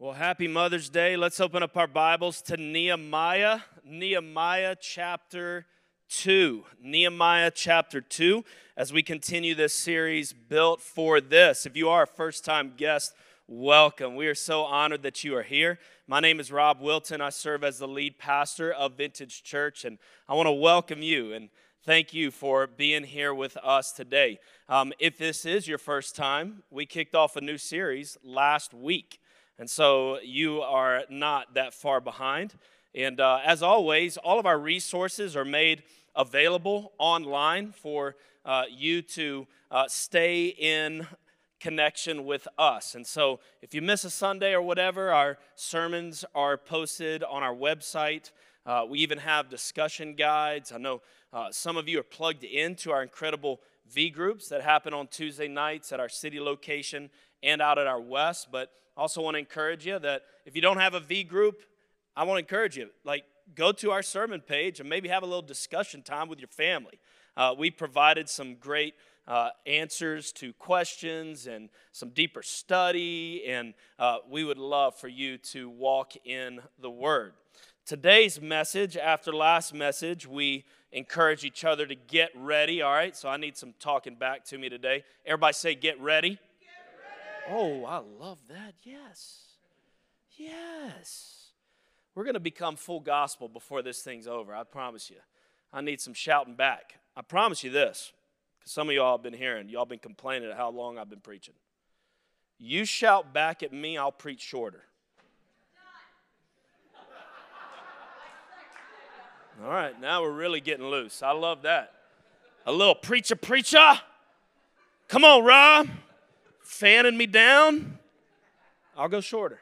Well, happy Mother's Day. Let's open up our Bibles to Nehemiah, Nehemiah chapter 2. Nehemiah chapter 2, as we continue this series, Built for This. If you are a first time guest, welcome. We are so honored that you are here. My name is Rob Wilton. I serve as the lead pastor of Vintage Church, and I want to welcome you and thank you for being here with us today. Um, if this is your first time, we kicked off a new series last week. And so you are not that far behind. And uh, as always, all of our resources are made available online for uh, you to uh, stay in connection with us. And so if you miss a Sunday or whatever, our sermons are posted on our website. Uh, we even have discussion guides. I know uh, some of you are plugged into our incredible V groups that happen on Tuesday nights at our city location and out at our West. But also want to encourage you that if you don't have a V group, I want to encourage you, like, go to our sermon page and maybe have a little discussion time with your family. Uh, we provided some great uh, answers to questions and some deeper study, and uh, we would love for you to walk in the Word. Today's message, after last message, we encourage each other to get ready, all right? So I need some talking back to me today. Everybody say, get ready. Oh, I love that. Yes. Yes. We're going to become full gospel before this thing's over. I promise you. I need some shouting back. I promise you this, because some of y'all have been hearing, y'all been complaining at how long I've been preaching. You shout back at me, I'll preach shorter. All right, now we're really getting loose. I love that. A little preacher, preacher. Come on, Rob fanning me down, I'll go shorter.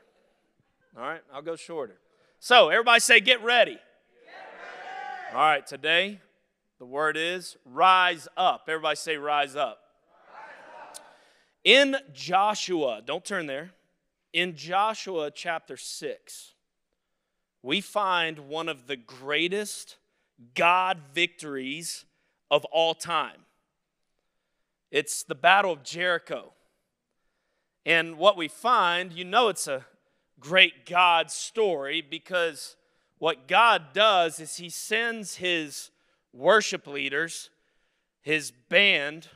All right, I'll go shorter. So, everybody say, get ready. get ready. All right, today the word is rise up. Everybody say, rise up. rise up. In Joshua, don't turn there. In Joshua chapter 6, we find one of the greatest God victories of all time. It's the Battle of Jericho. And what we find, you know, it's a great God story because what God does is He sends His worship leaders, His band,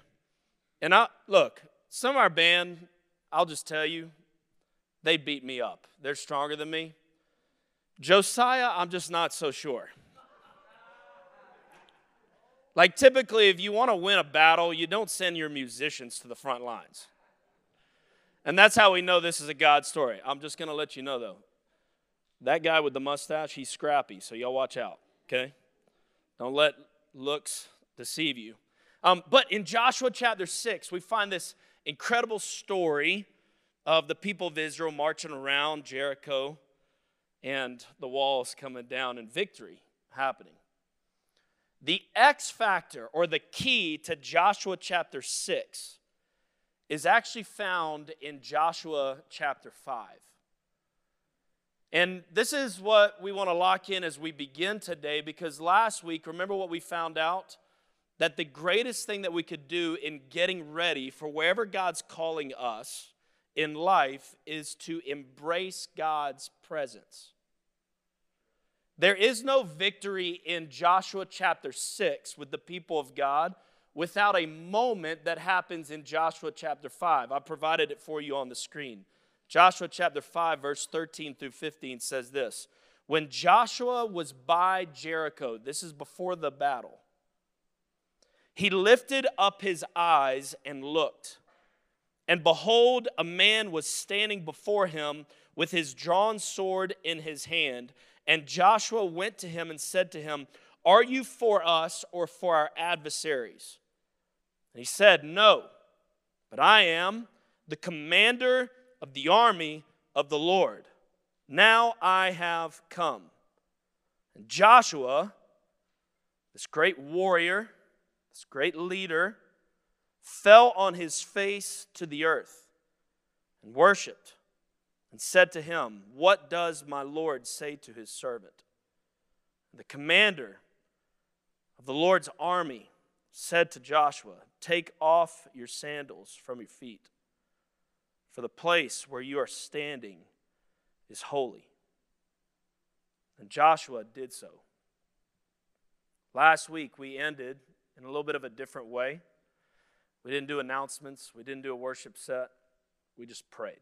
and I look, some of our band, I'll just tell you, they beat me up. They're stronger than me. Josiah, I'm just not so sure. Like, typically, if you want to win a battle, you don't send your musicians to the front lines. And that's how we know this is a God story. I'm just going to let you know, though. That guy with the mustache, he's scrappy, so y'all watch out, okay? Don't let looks deceive you. Um, but in Joshua chapter 6, we find this incredible story of the people of Israel marching around Jericho and the walls coming down and victory happening. The X factor or the key to Joshua chapter 6 is actually found in Joshua chapter 5. And this is what we want to lock in as we begin today because last week, remember what we found out? That the greatest thing that we could do in getting ready for wherever God's calling us in life is to embrace God's presence. There is no victory in Joshua chapter 6 with the people of God without a moment that happens in Joshua chapter 5. I provided it for you on the screen. Joshua chapter 5, verse 13 through 15 says this When Joshua was by Jericho, this is before the battle, he lifted up his eyes and looked. And behold, a man was standing before him with his drawn sword in his hand. And Joshua went to him and said to him, Are you for us or for our adversaries? And he said, No, but I am the commander of the army of the Lord. Now I have come. And Joshua, this great warrior, this great leader, fell on his face to the earth and worshiped and said to him, What does my Lord say to his servant? And the commander of the Lord's army said to Joshua, Take off your sandals from your feet, for the place where you are standing is holy. And Joshua did so. Last week, we ended in a little bit of a different way. We didn't do announcements, we didn't do a worship set, we just prayed.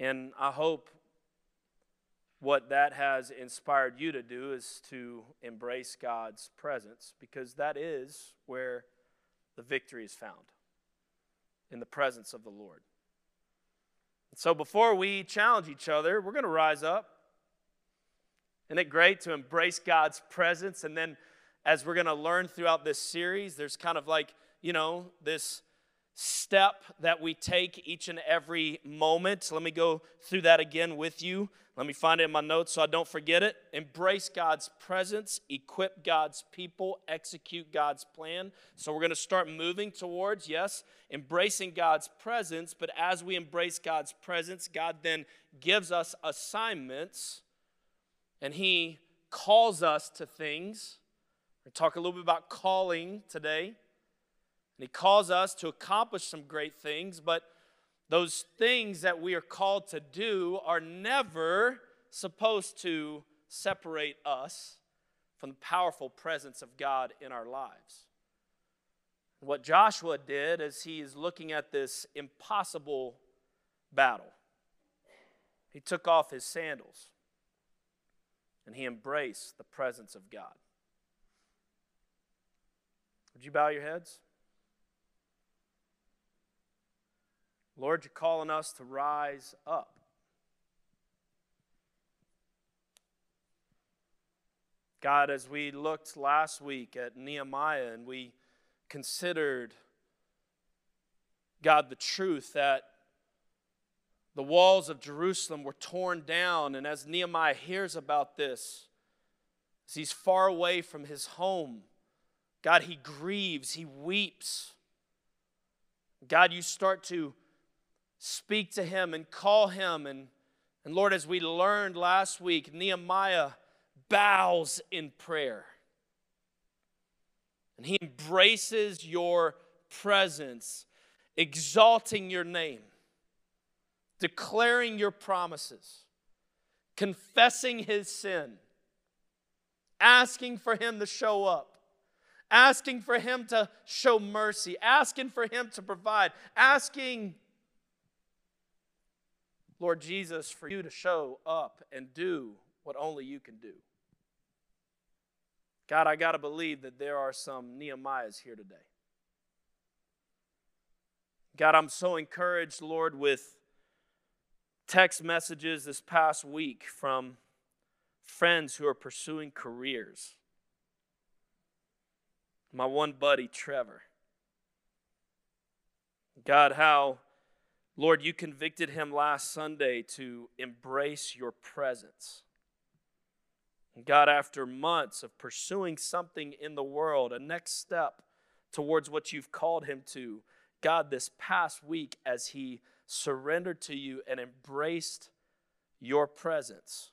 And I hope what that has inspired you to do is to embrace God's presence because that is where the victory is found in the presence of the Lord. So before we challenge each other, we're going to rise up. Isn't it great to embrace God's presence? And then, as we're going to learn throughout this series, there's kind of like, you know, this step that we take each and every moment. Let me go through that again with you. Let me find it in my notes so I don't forget it. Embrace God's presence, equip God's people, execute God's plan. So we're going to start moving towards, yes, embracing God's presence. But as we embrace God's presence, God then gives us assignments and He calls us to things. We talk a little bit about calling today. And He calls us to accomplish some great things, but those things that we are called to do are never supposed to separate us from the powerful presence of God in our lives. What Joshua did is he is looking at this impossible battle. He took off his sandals and he embraced the presence of God. Would you bow your heads? Lord, you're calling us to rise up. God, as we looked last week at Nehemiah and we considered, God, the truth that the walls of Jerusalem were torn down, and as Nehemiah hears about this, as he's far away from his home, God, he grieves, he weeps. God, you start to speak to him and call him. And, and Lord, as we learned last week, Nehemiah bows in prayer. And he embraces your presence, exalting your name, declaring your promises, confessing his sin, asking for him to show up, asking for him to show mercy, asking for him to provide, asking Lord Jesus, for you to show up and do what only you can do. God, I got to believe that there are some Nehemiahs here today. God, I'm so encouraged, Lord, with text messages this past week from friends who are pursuing careers. My one buddy, Trevor. God, how Lord, you convicted him last Sunday to embrace your presence. God, after months of pursuing something in the world, a next step towards what you've called him to, God, this past week, as he surrendered to you and embraced your presence,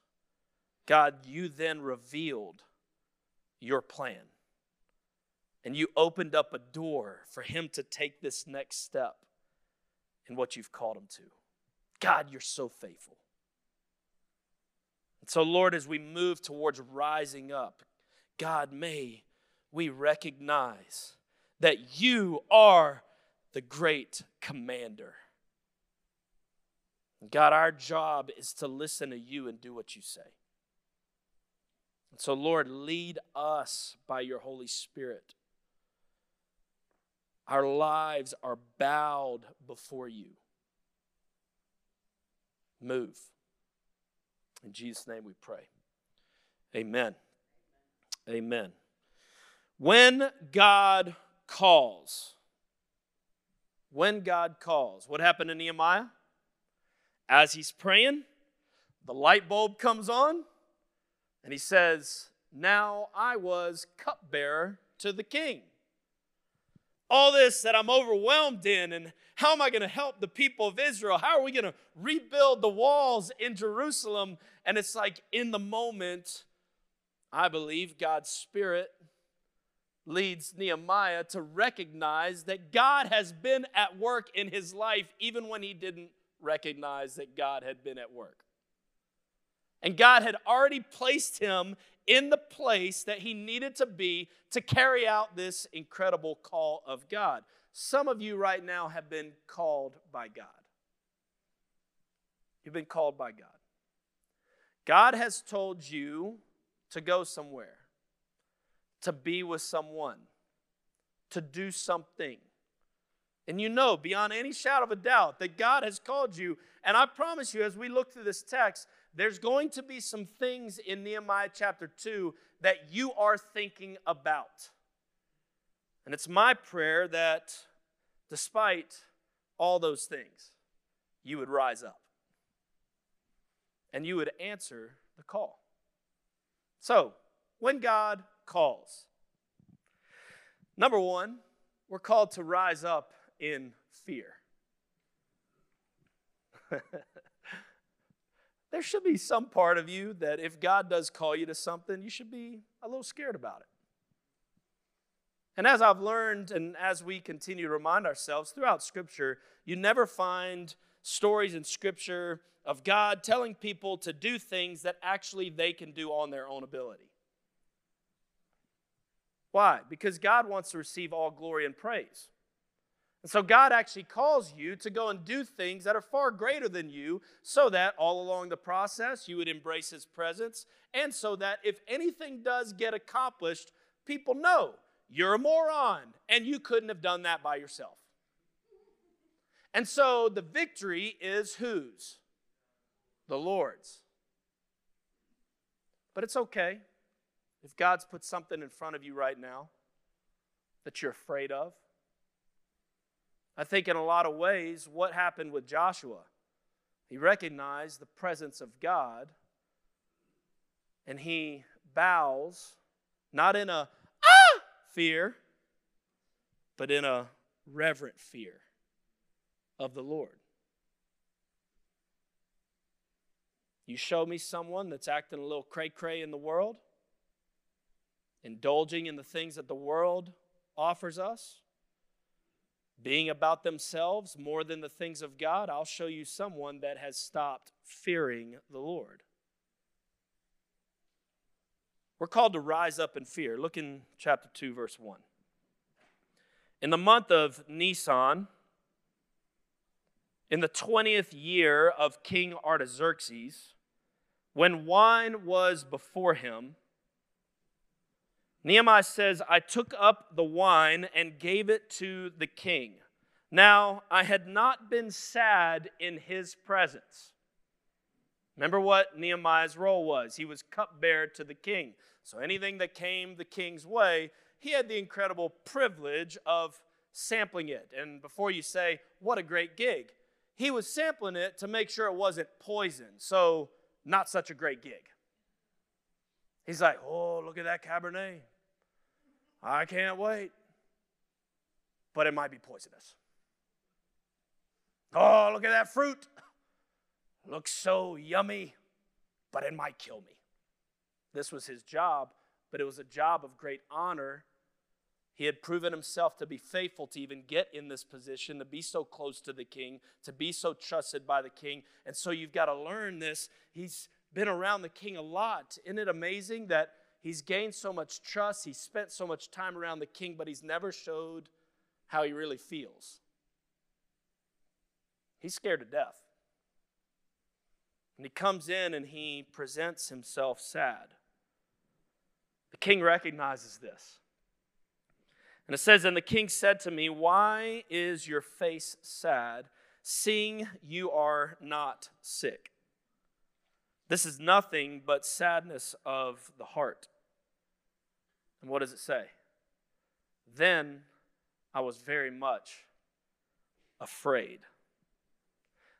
God, you then revealed your plan. And you opened up a door for him to take this next step in what you've called them to. God, you're so faithful. And so, Lord, as we move towards rising up, God, may we recognize that you are the great commander. God, our job is to listen to you and do what you say. And so, Lord, lead us by your Holy Spirit our lives are bowed before you. Move. In Jesus' name we pray. Amen. Amen. When God calls, when God calls, what happened to Nehemiah? As he's praying, the light bulb comes on, and he says, Now I was cupbearer to the king all this that I'm overwhelmed in, and how am I going to help the people of Israel? How are we going to rebuild the walls in Jerusalem? And it's like in the moment, I believe God's Spirit leads Nehemiah to recognize that God has been at work in his life even when he didn't recognize that God had been at work. And God had already placed him in the place that he needed to be to carry out this incredible call of God. Some of you right now have been called by God. You've been called by God. God has told you to go somewhere, to be with someone, to do something. And you know beyond any shadow of a doubt that God has called you. And I promise you, as we look through this text, there's going to be some things in Nehemiah chapter 2 that you are thinking about. And it's my prayer that despite all those things, you would rise up and you would answer the call. So, when God calls, number one, we're called to rise up in fear. there should be some part of you that if God does call you to something, you should be a little scared about it. And as I've learned, and as we continue to remind ourselves throughout Scripture, you never find stories in Scripture of God telling people to do things that actually they can do on their own ability. Why? Because God wants to receive all glory and praise. And so God actually calls you to go and do things that are far greater than you so that all along the process you would embrace His presence and so that if anything does get accomplished, people know you're a moron and you couldn't have done that by yourself. And so the victory is whose? The Lord's. But it's okay if God's put something in front of you right now that you're afraid of I think in a lot of ways, what happened with Joshua? He recognized the presence of God and he bows, not in a ah fear, but in a reverent fear of the Lord. You show me someone that's acting a little cray cray in the world, indulging in the things that the world offers us being about themselves more than the things of God, I'll show you someone that has stopped fearing the Lord. We're called to rise up in fear. Look in chapter 2, verse 1. In the month of Nisan, in the 20th year of King Artaxerxes, when wine was before him, Nehemiah says, I took up the wine and gave it to the king. Now, I had not been sad in his presence. Remember what Nehemiah's role was? He was cupbearer to the king. So anything that came the king's way, he had the incredible privilege of sampling it. And before you say, what a great gig, he was sampling it to make sure it wasn't poison. So, not such a great gig. He's like, oh, look at that Cabernet. I can't wait. But it might be poisonous. Oh, look at that fruit. Looks so yummy, but it might kill me. This was his job, but it was a job of great honor. He had proven himself to be faithful to even get in this position, to be so close to the king, to be so trusted by the king. And so you've got to learn this. He's been around the king a lot. Isn't it amazing that He's gained so much trust. He's spent so much time around the king, but he's never showed how he really feels. He's scared to death. And he comes in and he presents himself sad. The king recognizes this. And it says, And the king said to me, Why is your face sad, seeing you are not sick? This is nothing but sadness of the heart. And what does it say? Then I was very much afraid.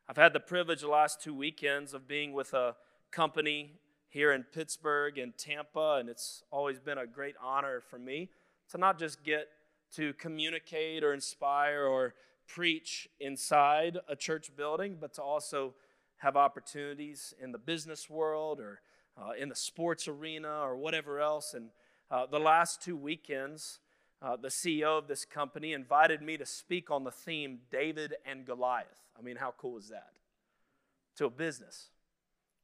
I've had the privilege the last two weekends of being with a company here in Pittsburgh and Tampa, and it's always been a great honor for me to not just get to communicate or inspire or preach inside a church building, but to also have opportunities in the business world or uh, in the sports arena or whatever else. And uh, the last two weekends, uh, the CEO of this company invited me to speak on the theme David and Goliath. I mean, how cool is that? to a business.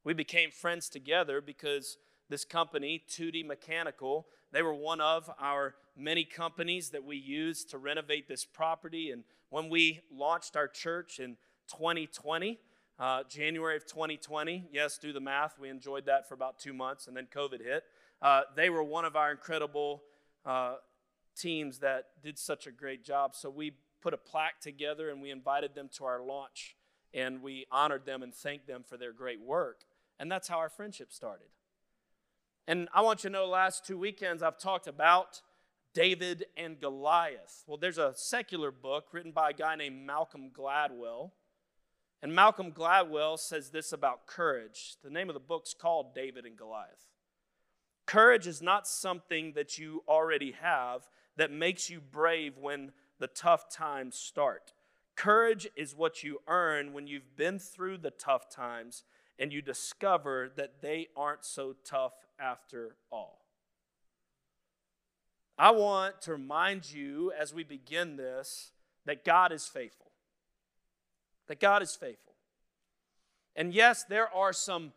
We became friends together because this company, 2D Mechanical, they were one of our many companies that we used to renovate this property. And when we launched our church in 2020, uh, January of 2020, yes, do the math, we enjoyed that for about two months, and then COVID hit. Uh, they were one of our incredible uh, teams that did such a great job. So we put a plaque together and we invited them to our launch and we honored them and thanked them for their great work. And that's how our friendship started. And I want you to know, last two weekends I've talked about David and Goliath. Well, there's a secular book written by a guy named Malcolm Gladwell. And Malcolm Gladwell says this about courage. The name of the book's called David and Goliath. Courage is not something that you already have that makes you brave when the tough times start. Courage is what you earn when you've been through the tough times and you discover that they aren't so tough after all. I want to remind you as we begin this that God is faithful. That God is faithful. And yes, there are some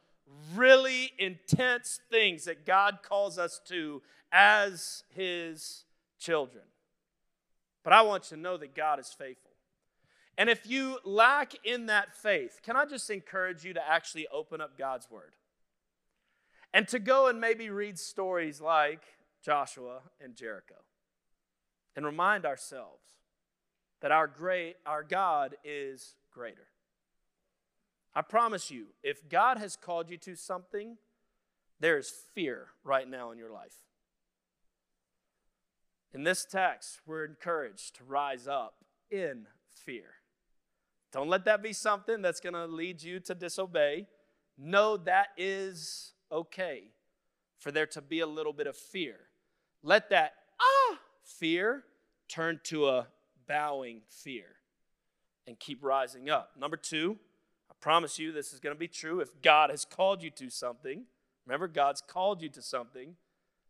really intense things that God calls us to as His children. But I want you to know that God is faithful. And if you lack in that faith, can I just encourage you to actually open up God's Word? And to go and maybe read stories like Joshua and Jericho and remind ourselves that our great our God is greater. I promise you, if God has called you to something, there is fear right now in your life. In this text, we're encouraged to rise up in fear. Don't let that be something that's going to lead you to disobey. No, that is okay for there to be a little bit of fear. Let that ah fear turn to a bowing fear and keep rising up. Number two, I promise you this is going to be true. If God has called you to something, remember, God's called you to something,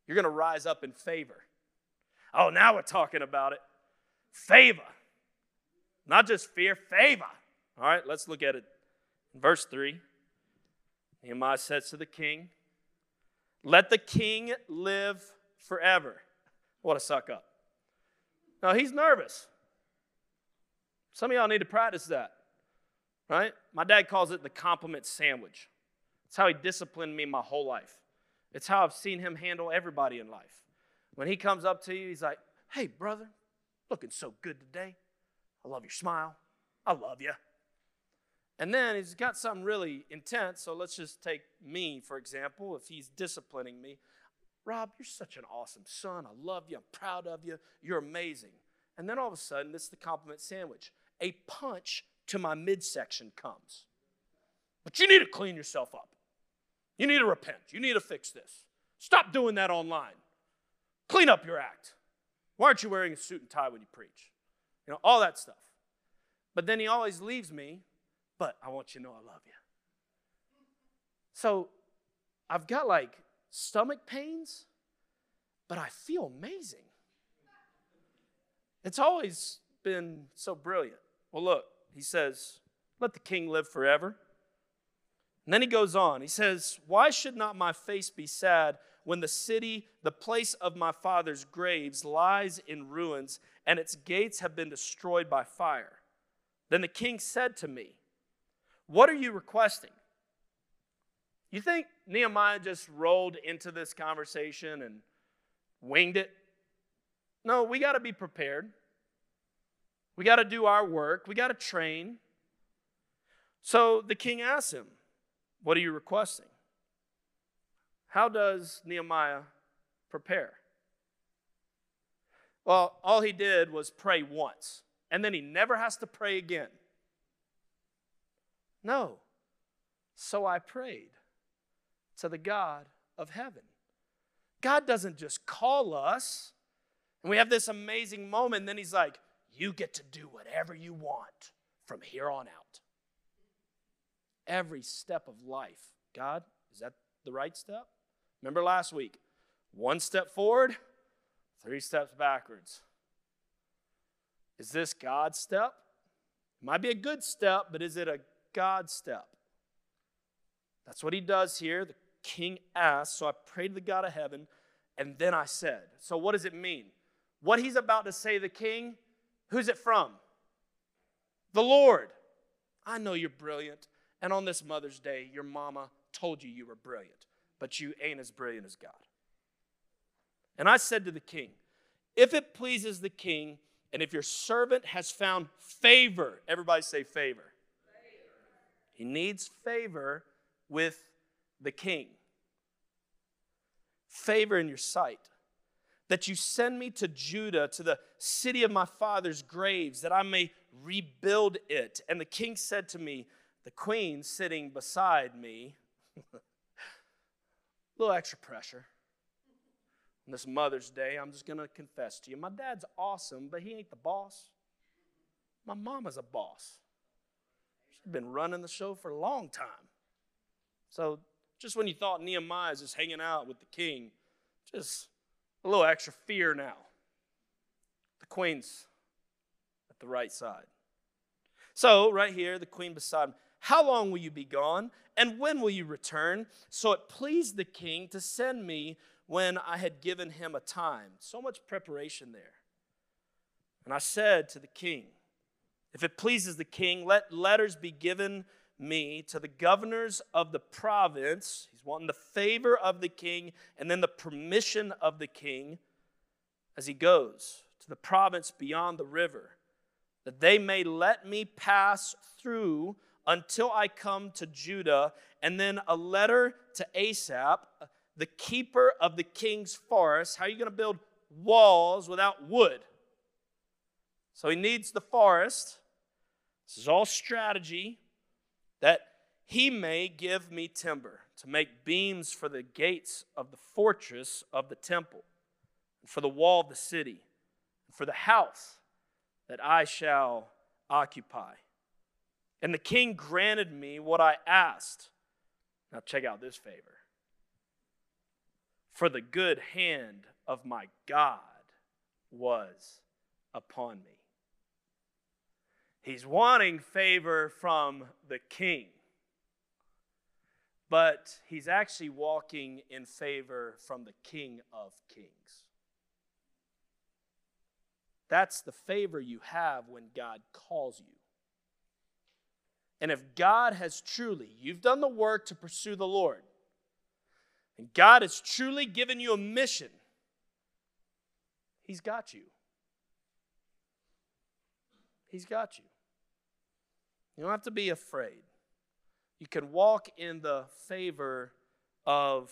you're going to rise up in favor. Oh, now we're talking about it. Favor. Not just fear, favor. All right, let's look at it. Verse 3, Nehemiah says to the king, Let the king live forever. What a suck up. Now, he's nervous. Some of y'all need to practice that, right? My dad calls it the compliment sandwich. It's how he disciplined me my whole life. It's how I've seen him handle everybody in life. When he comes up to you, he's like, Hey, brother, looking so good today. I love your smile. I love you. And then he's got something really intense. So let's just take me, for example. If he's disciplining me, Rob, you're such an awesome son. I love you. I'm proud of you. You're amazing. And then all of a sudden, this is the compliment sandwich. A punch to my midsection comes. But you need to clean yourself up. You need to repent. You need to fix this. Stop doing that online. Clean up your act. Why aren't you wearing a suit and tie when you preach? You know, all that stuff. But then he always leaves me, but I want you to know I love you. So I've got like stomach pains, but I feel amazing. It's always been so brilliant. Well, look, he says, let the king live forever. And then he goes on. He says, Why should not my face be sad when the city, the place of my father's graves, lies in ruins and its gates have been destroyed by fire. Then the king said to me, What are you requesting? You think Nehemiah just rolled into this conversation and winged it? No, we got to be prepared. We got to do our work. We got to train. So the king asks him, What are you requesting? How does Nehemiah prepare? Well, all he did was pray once, and then he never has to pray again. No. So I prayed to the God of heaven. God doesn't just call us, and we have this amazing moment, and then he's like, You get to do whatever you want from here on out. Every step of life. God, is that the right step? Remember last week? One step forward, three steps backwards. Is this God's step? It might be a good step, but is it a God step? That's what he does here. The king asked, so I prayed to the God of heaven, and then I said. So, what does it mean? What he's about to say, the king, who's it from? The Lord. I know you're brilliant. And on this Mother's Day, your mama told you you were brilliant, but you ain't as brilliant as God. And I said to the king, If it pleases the king, and if your servant has found favor, everybody say favor. favor. He needs favor with the king. Favor in your sight. That you send me to Judah, to the city of my father's graves, that I may rebuild it. And the king said to me, The queen sitting beside me, a little extra pressure. On this Mother's Day, I'm just going to confess to you my dad's awesome, but he ain't the boss. My mama's a boss. She's been running the show for a long time. So, just when you thought Nehemiah is just hanging out with the king, just a little extra fear now. The queen's at the right side. So, right here, the queen beside him. How long will you be gone? And when will you return? So it pleased the king to send me when I had given him a time. So much preparation there. And I said to the king, If it pleases the king, let letters be given me to the governors of the province. Wanting the favor of the king and then the permission of the king as he goes to the province beyond the river, that they may let me pass through until I come to Judah, and then a letter to Asaph, the keeper of the king's forest. How are you going to build walls without wood? So he needs the forest. This is all strategy that he may give me timber to make beams for the gates of the fortress of the temple, and for the wall of the city, and for the house that I shall occupy. And the king granted me what I asked. Now, check out this favor. For the good hand of my God was upon me. He's wanting favor from the king, but he's actually walking in favor from the King of Kings. That's the favor you have when God calls you. And if God has truly, you've done the work to pursue the Lord, and God has truly given you a mission, He's got you. He's got you. You don't have to be afraid. You can walk in the favor of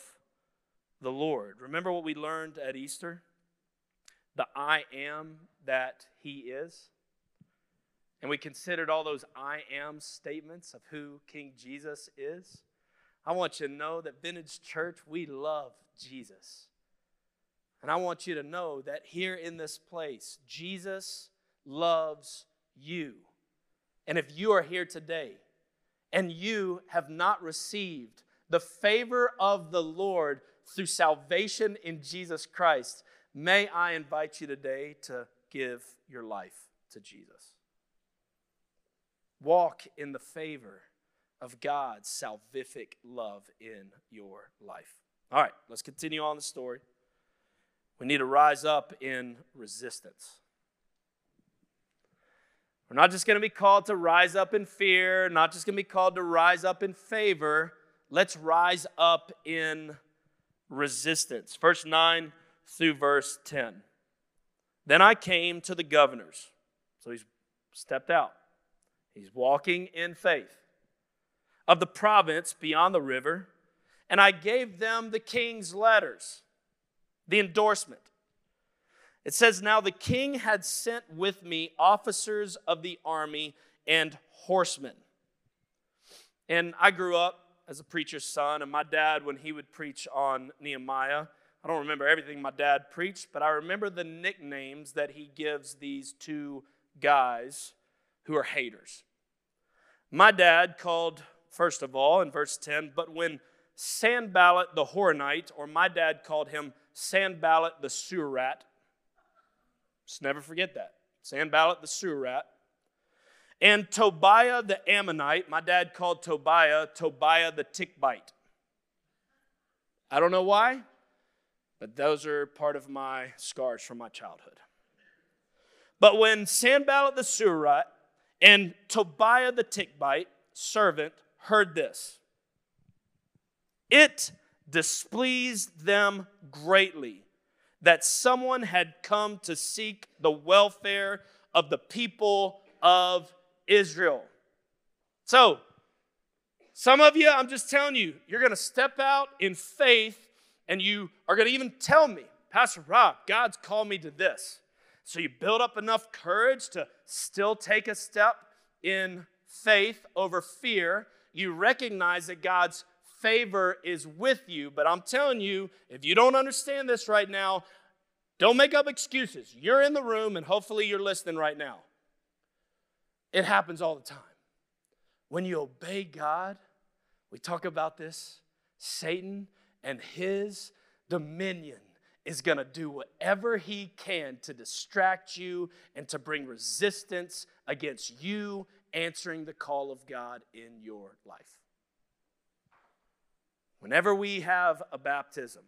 the Lord. Remember what we learned at Easter? The I am that He is. And we considered all those I am statements of who King Jesus is. I want you to know that Vintage Church, we love Jesus. And I want you to know that here in this place, Jesus loves you. And if you are here today and you have not received the favor of the Lord through salvation in Jesus Christ, may I invite you today to give your life to Jesus. Walk in the favor of God's salvific love in your life. All right, let's continue on the story. We need to rise up in resistance. We're not just going to be called to rise up in fear, not just going to be called to rise up in favor. Let's rise up in resistance. Verse 9 through verse 10. Then I came to the governors. So he's stepped out. He's walking in faith of the province beyond the river, and I gave them the king's letters, the endorsement. It says, Now the king had sent with me officers of the army and horsemen. And I grew up as a preacher's son, and my dad, when he would preach on Nehemiah, I don't remember everything my dad preached, but I remember the nicknames that he gives these two guys who are haters. My dad called, first of all, in verse 10, but when Sanballat the Horonite, or my dad called him Sanballat the sewer rat, just never forget that. Sanballat the sewer rat. And Tobiah the Ammonite, my dad called Tobiah Tobiah the tick bite. I don't know why, but those are part of my scars from my childhood. But when Sanballat the sewer rat and Tobiah the tick bite servant heard this, it displeased them greatly that someone had come to seek the welfare of the people of Israel. So, some of you, I'm just telling you, you're going to step out in faith and you are going to even tell me, Pastor Rob, God's called me to this. So you build up enough courage to still take a step in faith over fear. You recognize that God's favor is with you. But I'm telling you, if you don't understand this right now, don't make up excuses. You're in the room and hopefully you're listening right now. It happens all the time. When you obey God, we talk about this, Satan and his dominion is going to do whatever he can to distract you and to bring resistance against you answering the call of God in your life. Whenever we have a baptism,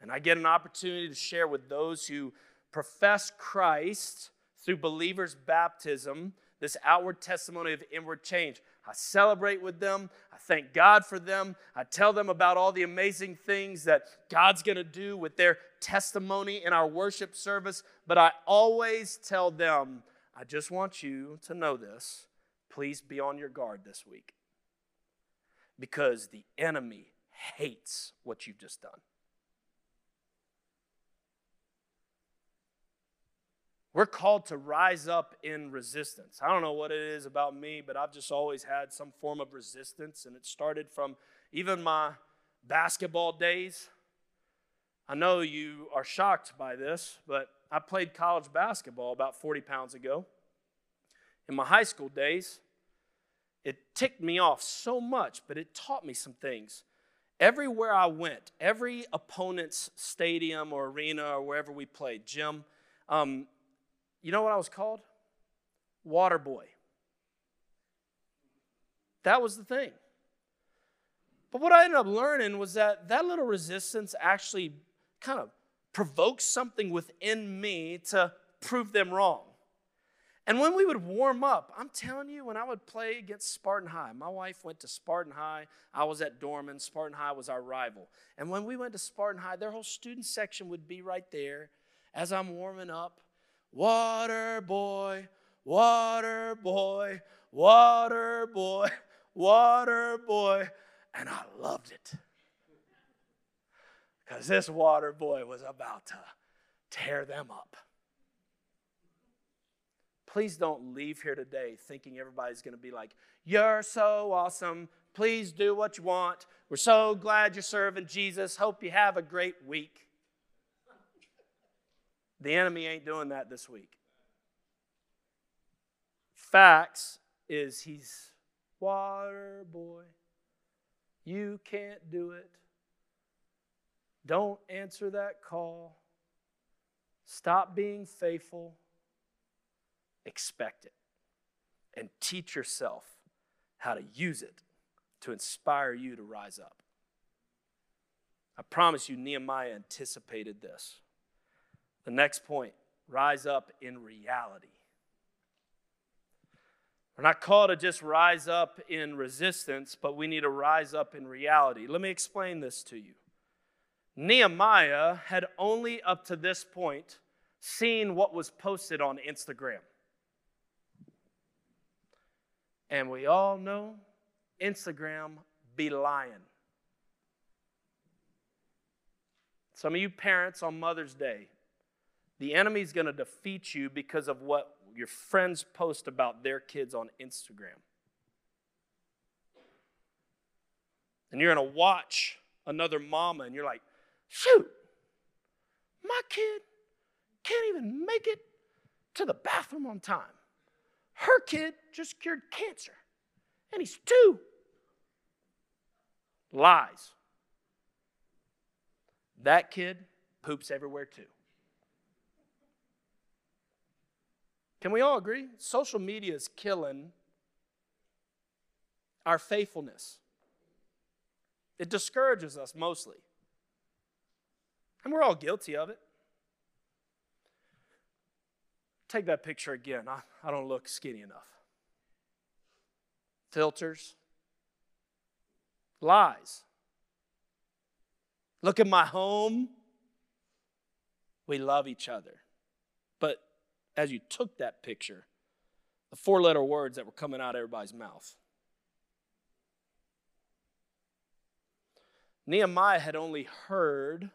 and I get an opportunity to share with those who profess Christ through believers' baptism, this outward testimony of inward change. I celebrate with them. I thank God for them. I tell them about all the amazing things that God's going to do with their testimony in our worship service. But I always tell them, I just want you to know this. Please be on your guard this week because the enemy hates what you've just done. We're called to rise up in resistance. I don't know what it is about me, but I've just always had some form of resistance, and it started from even my basketball days. I know you are shocked by this, but I played college basketball about 40 pounds ago. In my high school days, it ticked me off so much, but it taught me some things. Everywhere I went, every opponent's stadium or arena or wherever we played, gym, um, you know what I was called? Water boy. That was the thing. But what I ended up learning was that that little resistance actually kind of provoked something within me to prove them wrong. And when we would warm up, I'm telling you, when I would play against Spartan High, my wife went to Spartan High. I was at Dorman. Spartan High was our rival. And when we went to Spartan High, their whole student section would be right there as I'm warming up. Water boy, water boy, water boy, water boy. And I loved it. Because this water boy was about to tear them up. Please don't leave here today thinking everybody's going to be like, You're so awesome. Please do what you want. We're so glad you're serving Jesus. Hope you have a great week. The enemy ain't doing that this week. Facts is he's water boy. You can't do it. Don't answer that call. Stop being faithful. Expect it. And teach yourself how to use it to inspire you to rise up. I promise you, Nehemiah anticipated this. The next point rise up in reality. We're not called to just rise up in resistance, but we need to rise up in reality. Let me explain this to you. Nehemiah had only up to this point seen what was posted on Instagram. And we all know Instagram be lying. Some of you parents on Mother's Day the enemy's going to defeat you because of what your friends post about their kids on Instagram. And you're going to watch another mama and you're like, shoot, my kid can't even make it to the bathroom on time. Her kid just cured cancer and he's two. Lies. That kid poops everywhere too. Can we all agree? Social media is killing our faithfulness. It discourages us mostly. And we're all guilty of it. Take that picture again. I, I don't look skinny enough. Filters, lies. Look at my home. We love each other. But as you took that picture, the four letter words that were coming out of everybody's mouth. Nehemiah had only heard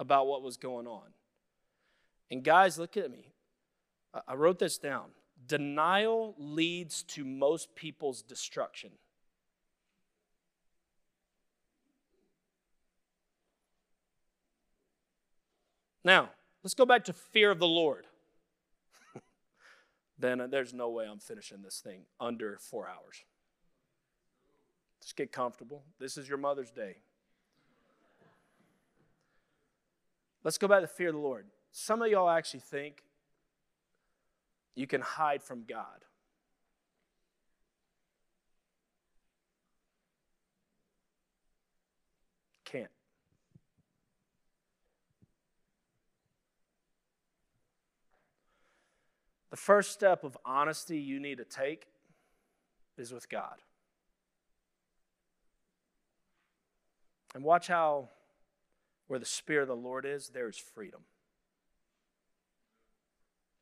about what was going on. And guys, look at me. I wrote this down. Denial leads to most people's destruction. Now, let's go back to fear of the Lord. then uh, there's no way I'm finishing this thing under four hours. Just get comfortable. This is your Mother's Day. Let's go back to fear of the Lord. Some of y'all actually think you can hide from God. Can't. The first step of honesty you need to take is with God. And watch how, where the Spirit of the Lord is, there is freedom.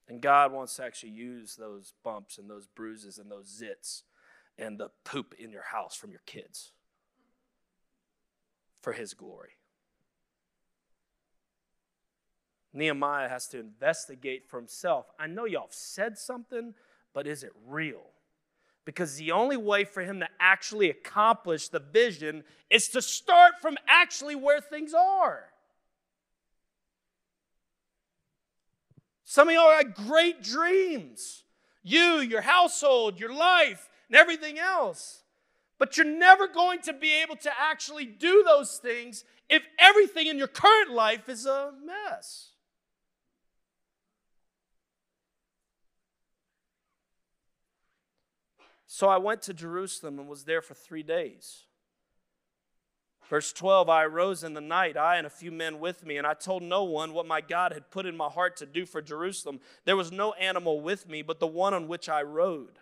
And God wants to actually use those bumps and those bruises and those zits and the poop in your house from your kids for His glory. Nehemiah has to investigate for himself. I know y'all said something, but is it real? Because the only way for him to actually accomplish the vision is to start from actually where things are. Some of y'all had great dreams. You, your household, your life, and everything else. But you're never going to be able to actually do those things if everything in your current life is a mess. So I went to Jerusalem and was there for three days. Verse 12 I arose in the night, I and a few men with me, and I told no one what my God had put in my heart to do for Jerusalem. There was no animal with me but the one on which I rode.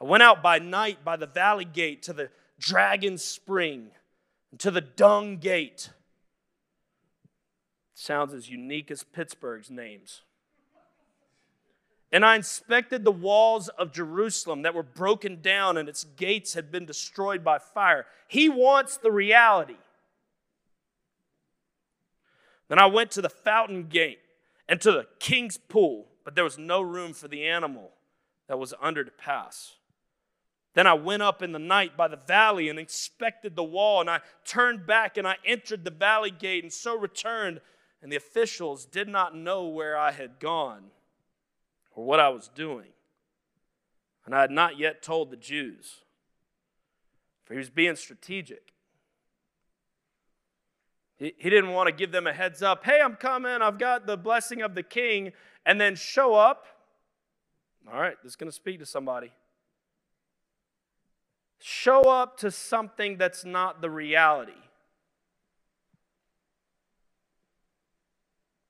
I went out by night by the valley gate to the dragon spring to the dung gate. Sounds as unique as Pittsburgh's names. And I inspected the walls of Jerusalem that were broken down and its gates had been destroyed by fire. He wants the reality. Then I went to the fountain gate and to the king's pool, but there was no room for the animal that was under to pass. Then I went up in the night by the valley and inspected the wall, and I turned back and I entered the valley gate, and so returned. And the officials did not know where I had gone or what I was doing. And I had not yet told the Jews, for he was being strategic. He, he didn't want to give them a heads up hey, I'm coming, I've got the blessing of the king, and then show up. All right, this is going to speak to somebody. Show up to something that's not the reality.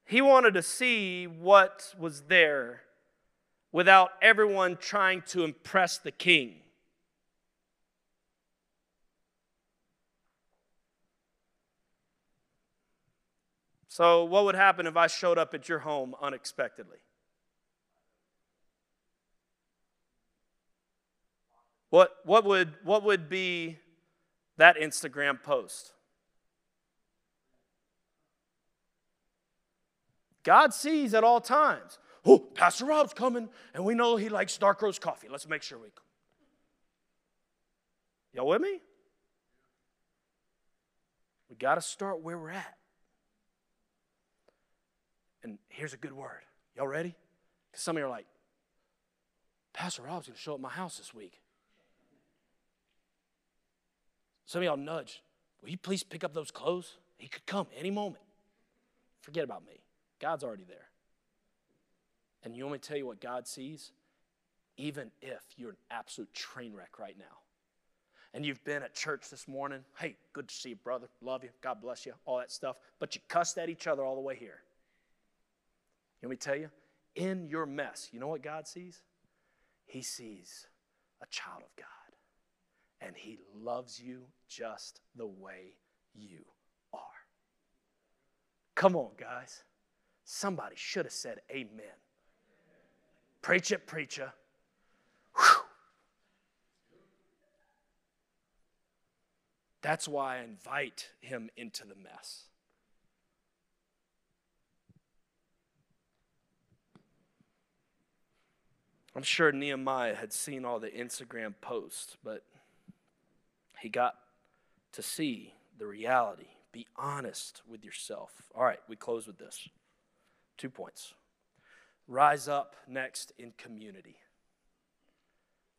He wanted to see what was there without everyone trying to impress the king. So, what would happen if I showed up at your home unexpectedly? What, what, would, what would be that Instagram post? God sees at all times oh, Pastor Rob's coming, and we know he likes dark roast coffee. Let's make sure we come. Y'all with me? We got to start where we're at. And here's a good word. Y'all ready? Because some of you are like, Pastor Rob's going to show up at my house this week. Some of y'all nudge. Will you please pick up those clothes? He could come any moment. Forget about me. God's already there. And you want me to tell you what God sees? Even if you're an absolute train wreck right now, and you've been at church this morning, hey, good to see you, brother. Love you. God bless you. All that stuff. But you cussed at each other all the way here. Let me tell you, in your mess, you know what God sees? He sees a child of God. And He loves you just the way you are. Come on, guys. Somebody should have said amen. Preach it, preacher. Whew. That's why I invite him into the mess. I'm sure Nehemiah had seen all the Instagram posts, but he got to see the reality. Be honest with yourself. All right, we close with this. Two points. Rise up next in community.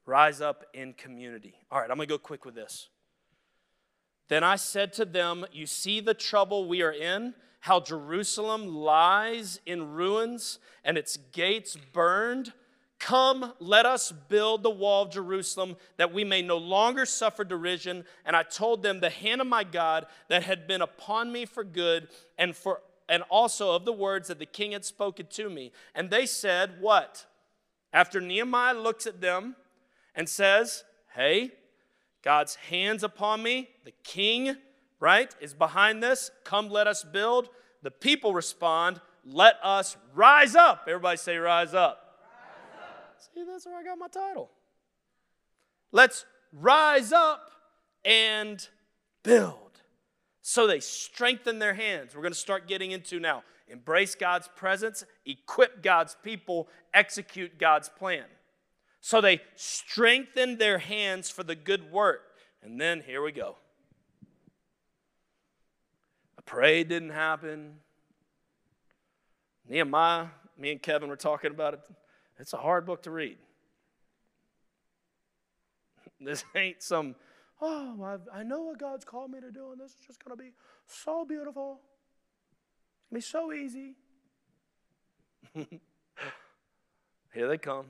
Rise up in community. All right, I'm going to go quick with this. Then I said to them, You see the trouble we are in, how Jerusalem lies in ruins and its gates burned. Come, let us build the wall of Jerusalem that we may no longer suffer derision. And I told them the hand of my God that had been upon me for good and for and also of the words that the king had spoken to me. And they said, What? After Nehemiah looks at them and says, Hey, God's hands upon me, the king, right, is behind this. Come, let us build. The people respond, Let us rise up. Everybody say, Rise up. Rise up. See, that's where I got my title. Let's rise up and build. So they strengthen their hands. We're going to start getting into now. Embrace God's presence, equip God's people, execute God's plan. So they strengthened their hands for the good work. And then here we go. A parade didn't happen. Nehemiah, me and Kevin were talking about it. It's a hard book to read. This ain't some oh, I've, i know what God's called me to do, and this is just going to be so beautiful. Be so easy. Here they come.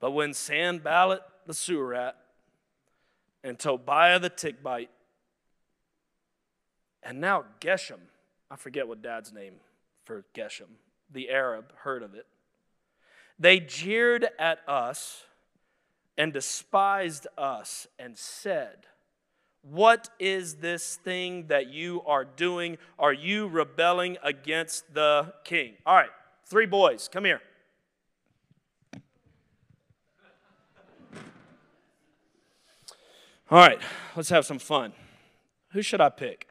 But when Sanballat the sewer rat and Tobiah the Tickbite and now Geshem, I forget what dad's name for Geshem, the Arab, heard of it. They jeered at us and despised us and said, What is this thing that you are doing? Are you rebelling against the king? All right, three boys, come here. All right, let's have some fun. Who should I pick?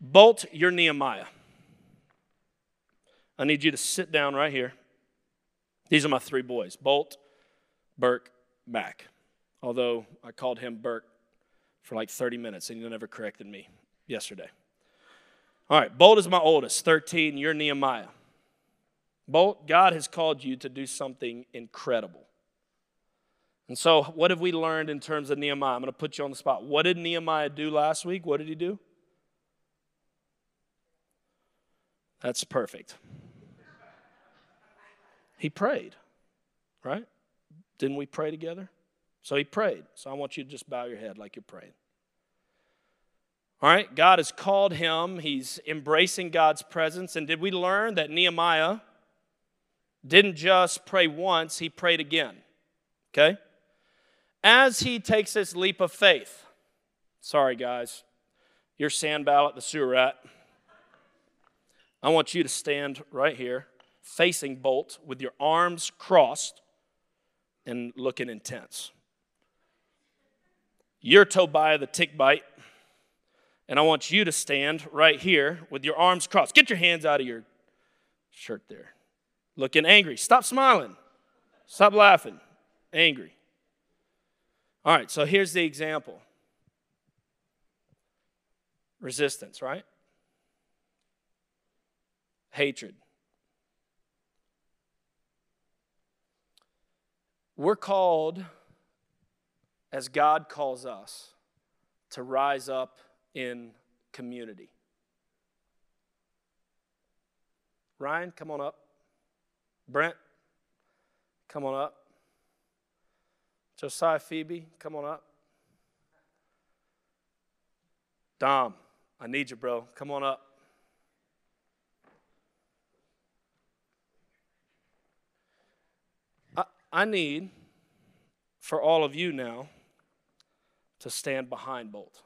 Bolt, you're Nehemiah. I need you to sit down right here. These are my three boys Bolt, Burke, back. Although I called him Burke for like 30 minutes and he never corrected me yesterday. All right, Bolt is my oldest, 13. You're Nehemiah. Bolt, God has called you to do something incredible. And so, what have we learned in terms of Nehemiah? I'm going to put you on the spot. What did Nehemiah do last week? What did he do? That's perfect. He prayed, right? Didn't we pray together? So he prayed. So I want you to just bow your head like you're praying. All right, God has called him. He's embracing God's presence. And did we learn that Nehemiah didn't just pray once, he prayed again? Okay? As he takes this leap of faith, sorry guys, you're Sanballat the sewer rat. I want you to stand right here, facing Bolt, with your arms crossed and looking intense. You're Tobiah the tick bite, and I want you to stand right here with your arms crossed. Get your hands out of your shirt there. Looking angry. Stop smiling. Stop laughing. Angry. All right, so here's the example resistance, right? Hatred. We're called, as God calls us, to rise up in community. Ryan, come on up. Brent, come on up. Josiah Phoebe, come on up. Dom, I need you, bro. Come on up. I, need for all of you now to stand behind Bolt.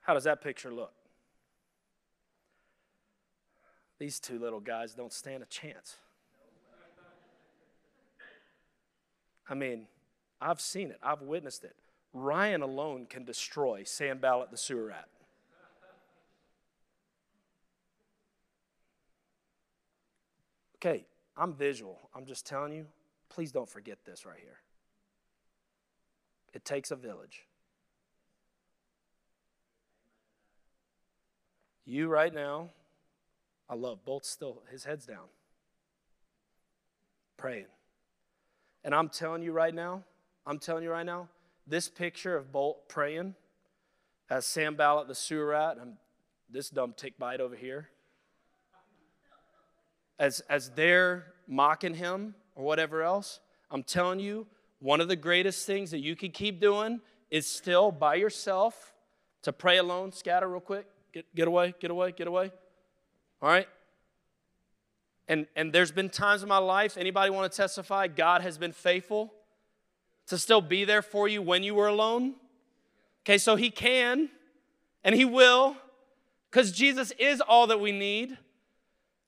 How does that picture look? These two little guys don't stand a chance. I mean, I've seen it, I've witnessed it. Ryan alone can destroy Sanballat the sewer rat. Okay, I'm visual. I'm just telling you, please don't forget this right here. It takes a village. You right now, I love Bolt still, his head's down, praying. And I'm telling you right now, I'm telling you right now, this picture of Bolt praying as Sanballat the sewer rat, and this dumb tick bite over here, as, as they're mocking him or whatever else, I'm telling you, one of the greatest things that you can keep doing is still by yourself to pray alone. Scatter real quick. Get, get away, get away, get away. All right? And, and there's been times in my life, anybody want to testify, God has been faithful to still be there for you when you were alone? Okay, so He can and He will because Jesus is all that we need.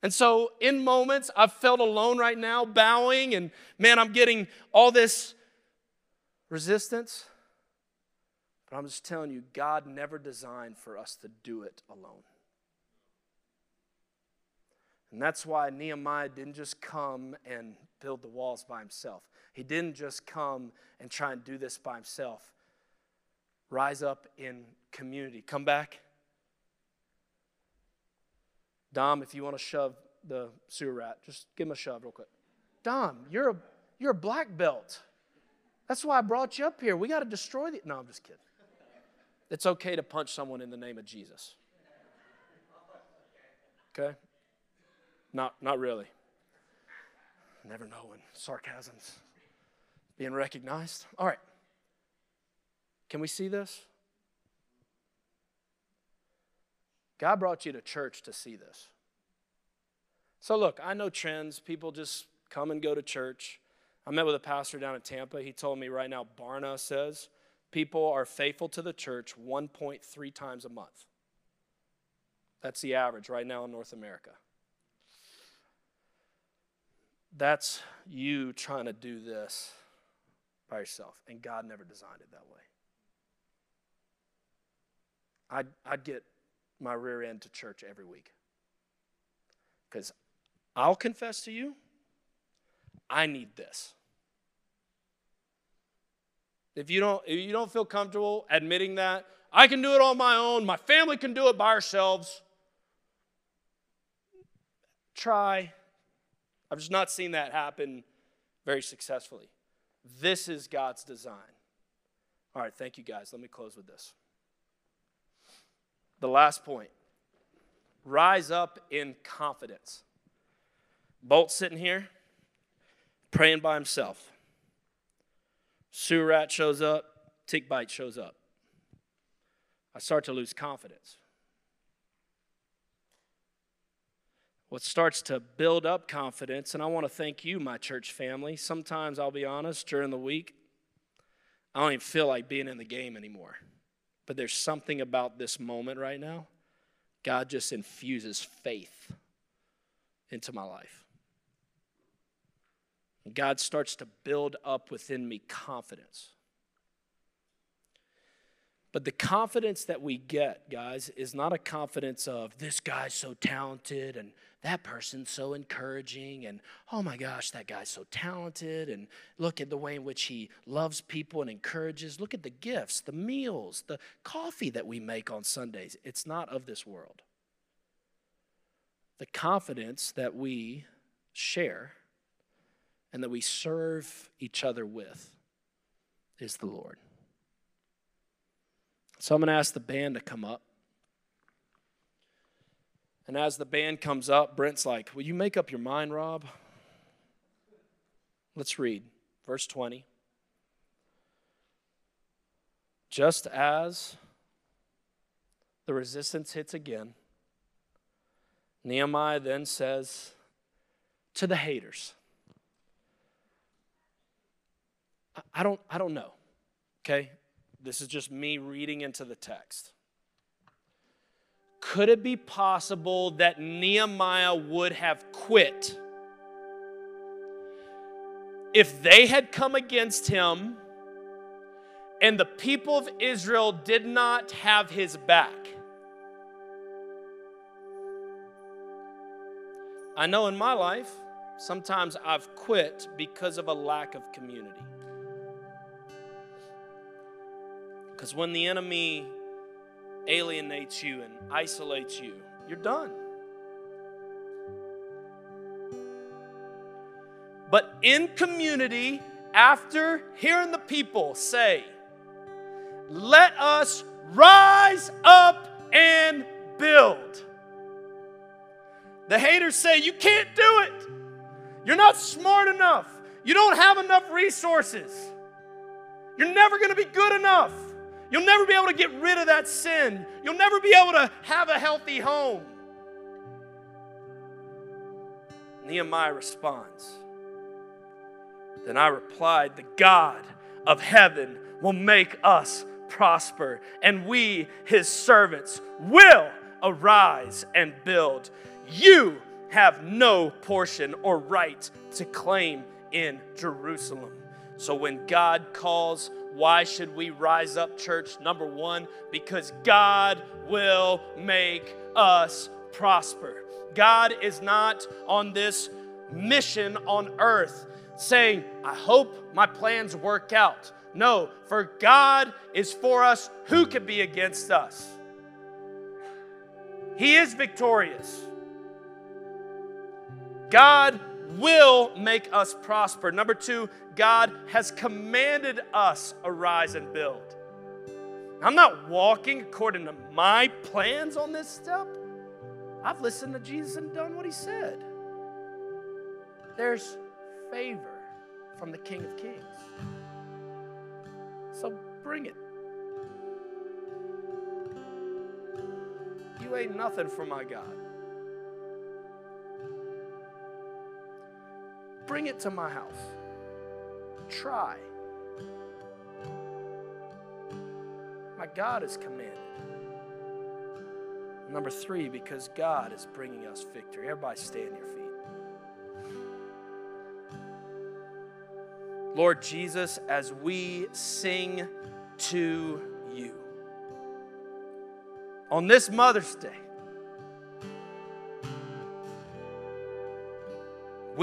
And so, in moments, I've felt alone right now, bowing, and man, I'm getting all this resistance. But I'm just telling you, God never designed for us to do it alone. And that's why Nehemiah didn't just come and build the walls by himself. He didn't just come and try and do this by himself. Rise up in community. Come back. Dom, if you want to shove the sewer rat, just give him a shove real quick. Dom, you're a you're a black belt. That's why I brought you up here. We got to destroy the. No, I'm just kidding. It's okay to punch someone in the name of Jesus. Okay? Not, not really. Never know when sarcasm's being recognized. All right. Can we see this? God brought you to church to see this. So, look, I know trends. People just come and go to church. I met with a pastor down in Tampa. He told me right now, Barna says people are faithful to the church 1.3 times a month. That's the average right now in North America. That's you trying to do this by yourself, and God never designed it that way. I'd, I'd get my rear end to church every week. Because I'll confess to you, I need this. If you don't, if you don't feel comfortable admitting that, I can do it on my own, my family can do it by ourselves. Try. I've just not seen that happen very successfully. This is God's design. All right, thank you guys. Let me close with this. The last point rise up in confidence. Bolt sitting here, praying by himself. Sewer rat shows up, tick bite shows up. I start to lose confidence. What starts to build up confidence, and I want to thank you, my church family. Sometimes I'll be honest, during the week, I don't even feel like being in the game anymore. But there's something about this moment right now. God just infuses faith into my life. God starts to build up within me confidence. But the confidence that we get, guys, is not a confidence of this guy's so talented and that person's so encouraging and oh my gosh, that guy's so talented and look at the way in which he loves people and encourages. Look at the gifts, the meals, the coffee that we make on Sundays. It's not of this world. The confidence that we share and that we serve each other with is the Lord. So I'm going to ask the band to come up. And as the band comes up, Brent's like, Will you make up your mind, Rob? Let's read verse 20. Just as the resistance hits again, Nehemiah then says to the haters, I don't, I don't know, okay? This is just me reading into the text. Could it be possible that Nehemiah would have quit if they had come against him and the people of Israel did not have his back? I know in my life, sometimes I've quit because of a lack of community. Because when the enemy alienates you and isolates you, you're done. But in community, after hearing the people say, let us rise up and build. The haters say, You can't do it. You're not smart enough. You don't have enough resources. You're never going to be good enough. You'll never be able to get rid of that sin. You'll never be able to have a healthy home. Nehemiah responds. Then I replied, The God of heaven will make us prosper, and we, his servants, will arise and build. You have no portion or right to claim in Jerusalem. So when God calls, why should we rise up, church? Number one, because God will make us prosper. God is not on this mission on earth saying, I hope my plans work out. No, for God is for us. Who can be against us? He is victorious. God will make us prosper. Number two, God has commanded us arise and build. I'm not walking according to my plans on this step. I've listened to Jesus and done what he said. There's favor from the King of Kings. So bring it. You ain't nothing for my God. Bring it to my house. Try. My God is commanded. Number three, because God is bringing us victory. Everybody stand your feet. Lord Jesus, as we sing to you on this Mother's Day,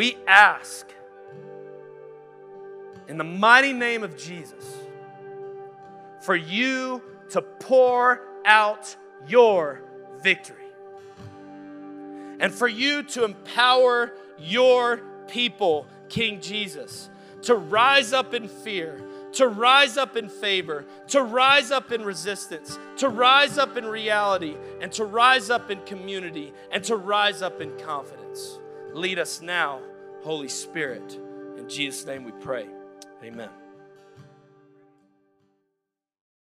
We ask in the mighty name of Jesus for you to pour out your victory and for you to empower your people, King Jesus, to rise up in fear, to rise up in favor, to rise up in resistance, to rise up in reality, and to rise up in community, and to rise up in confidence. Lead us now, Holy Spirit. In Jesus' name we pray. Amen.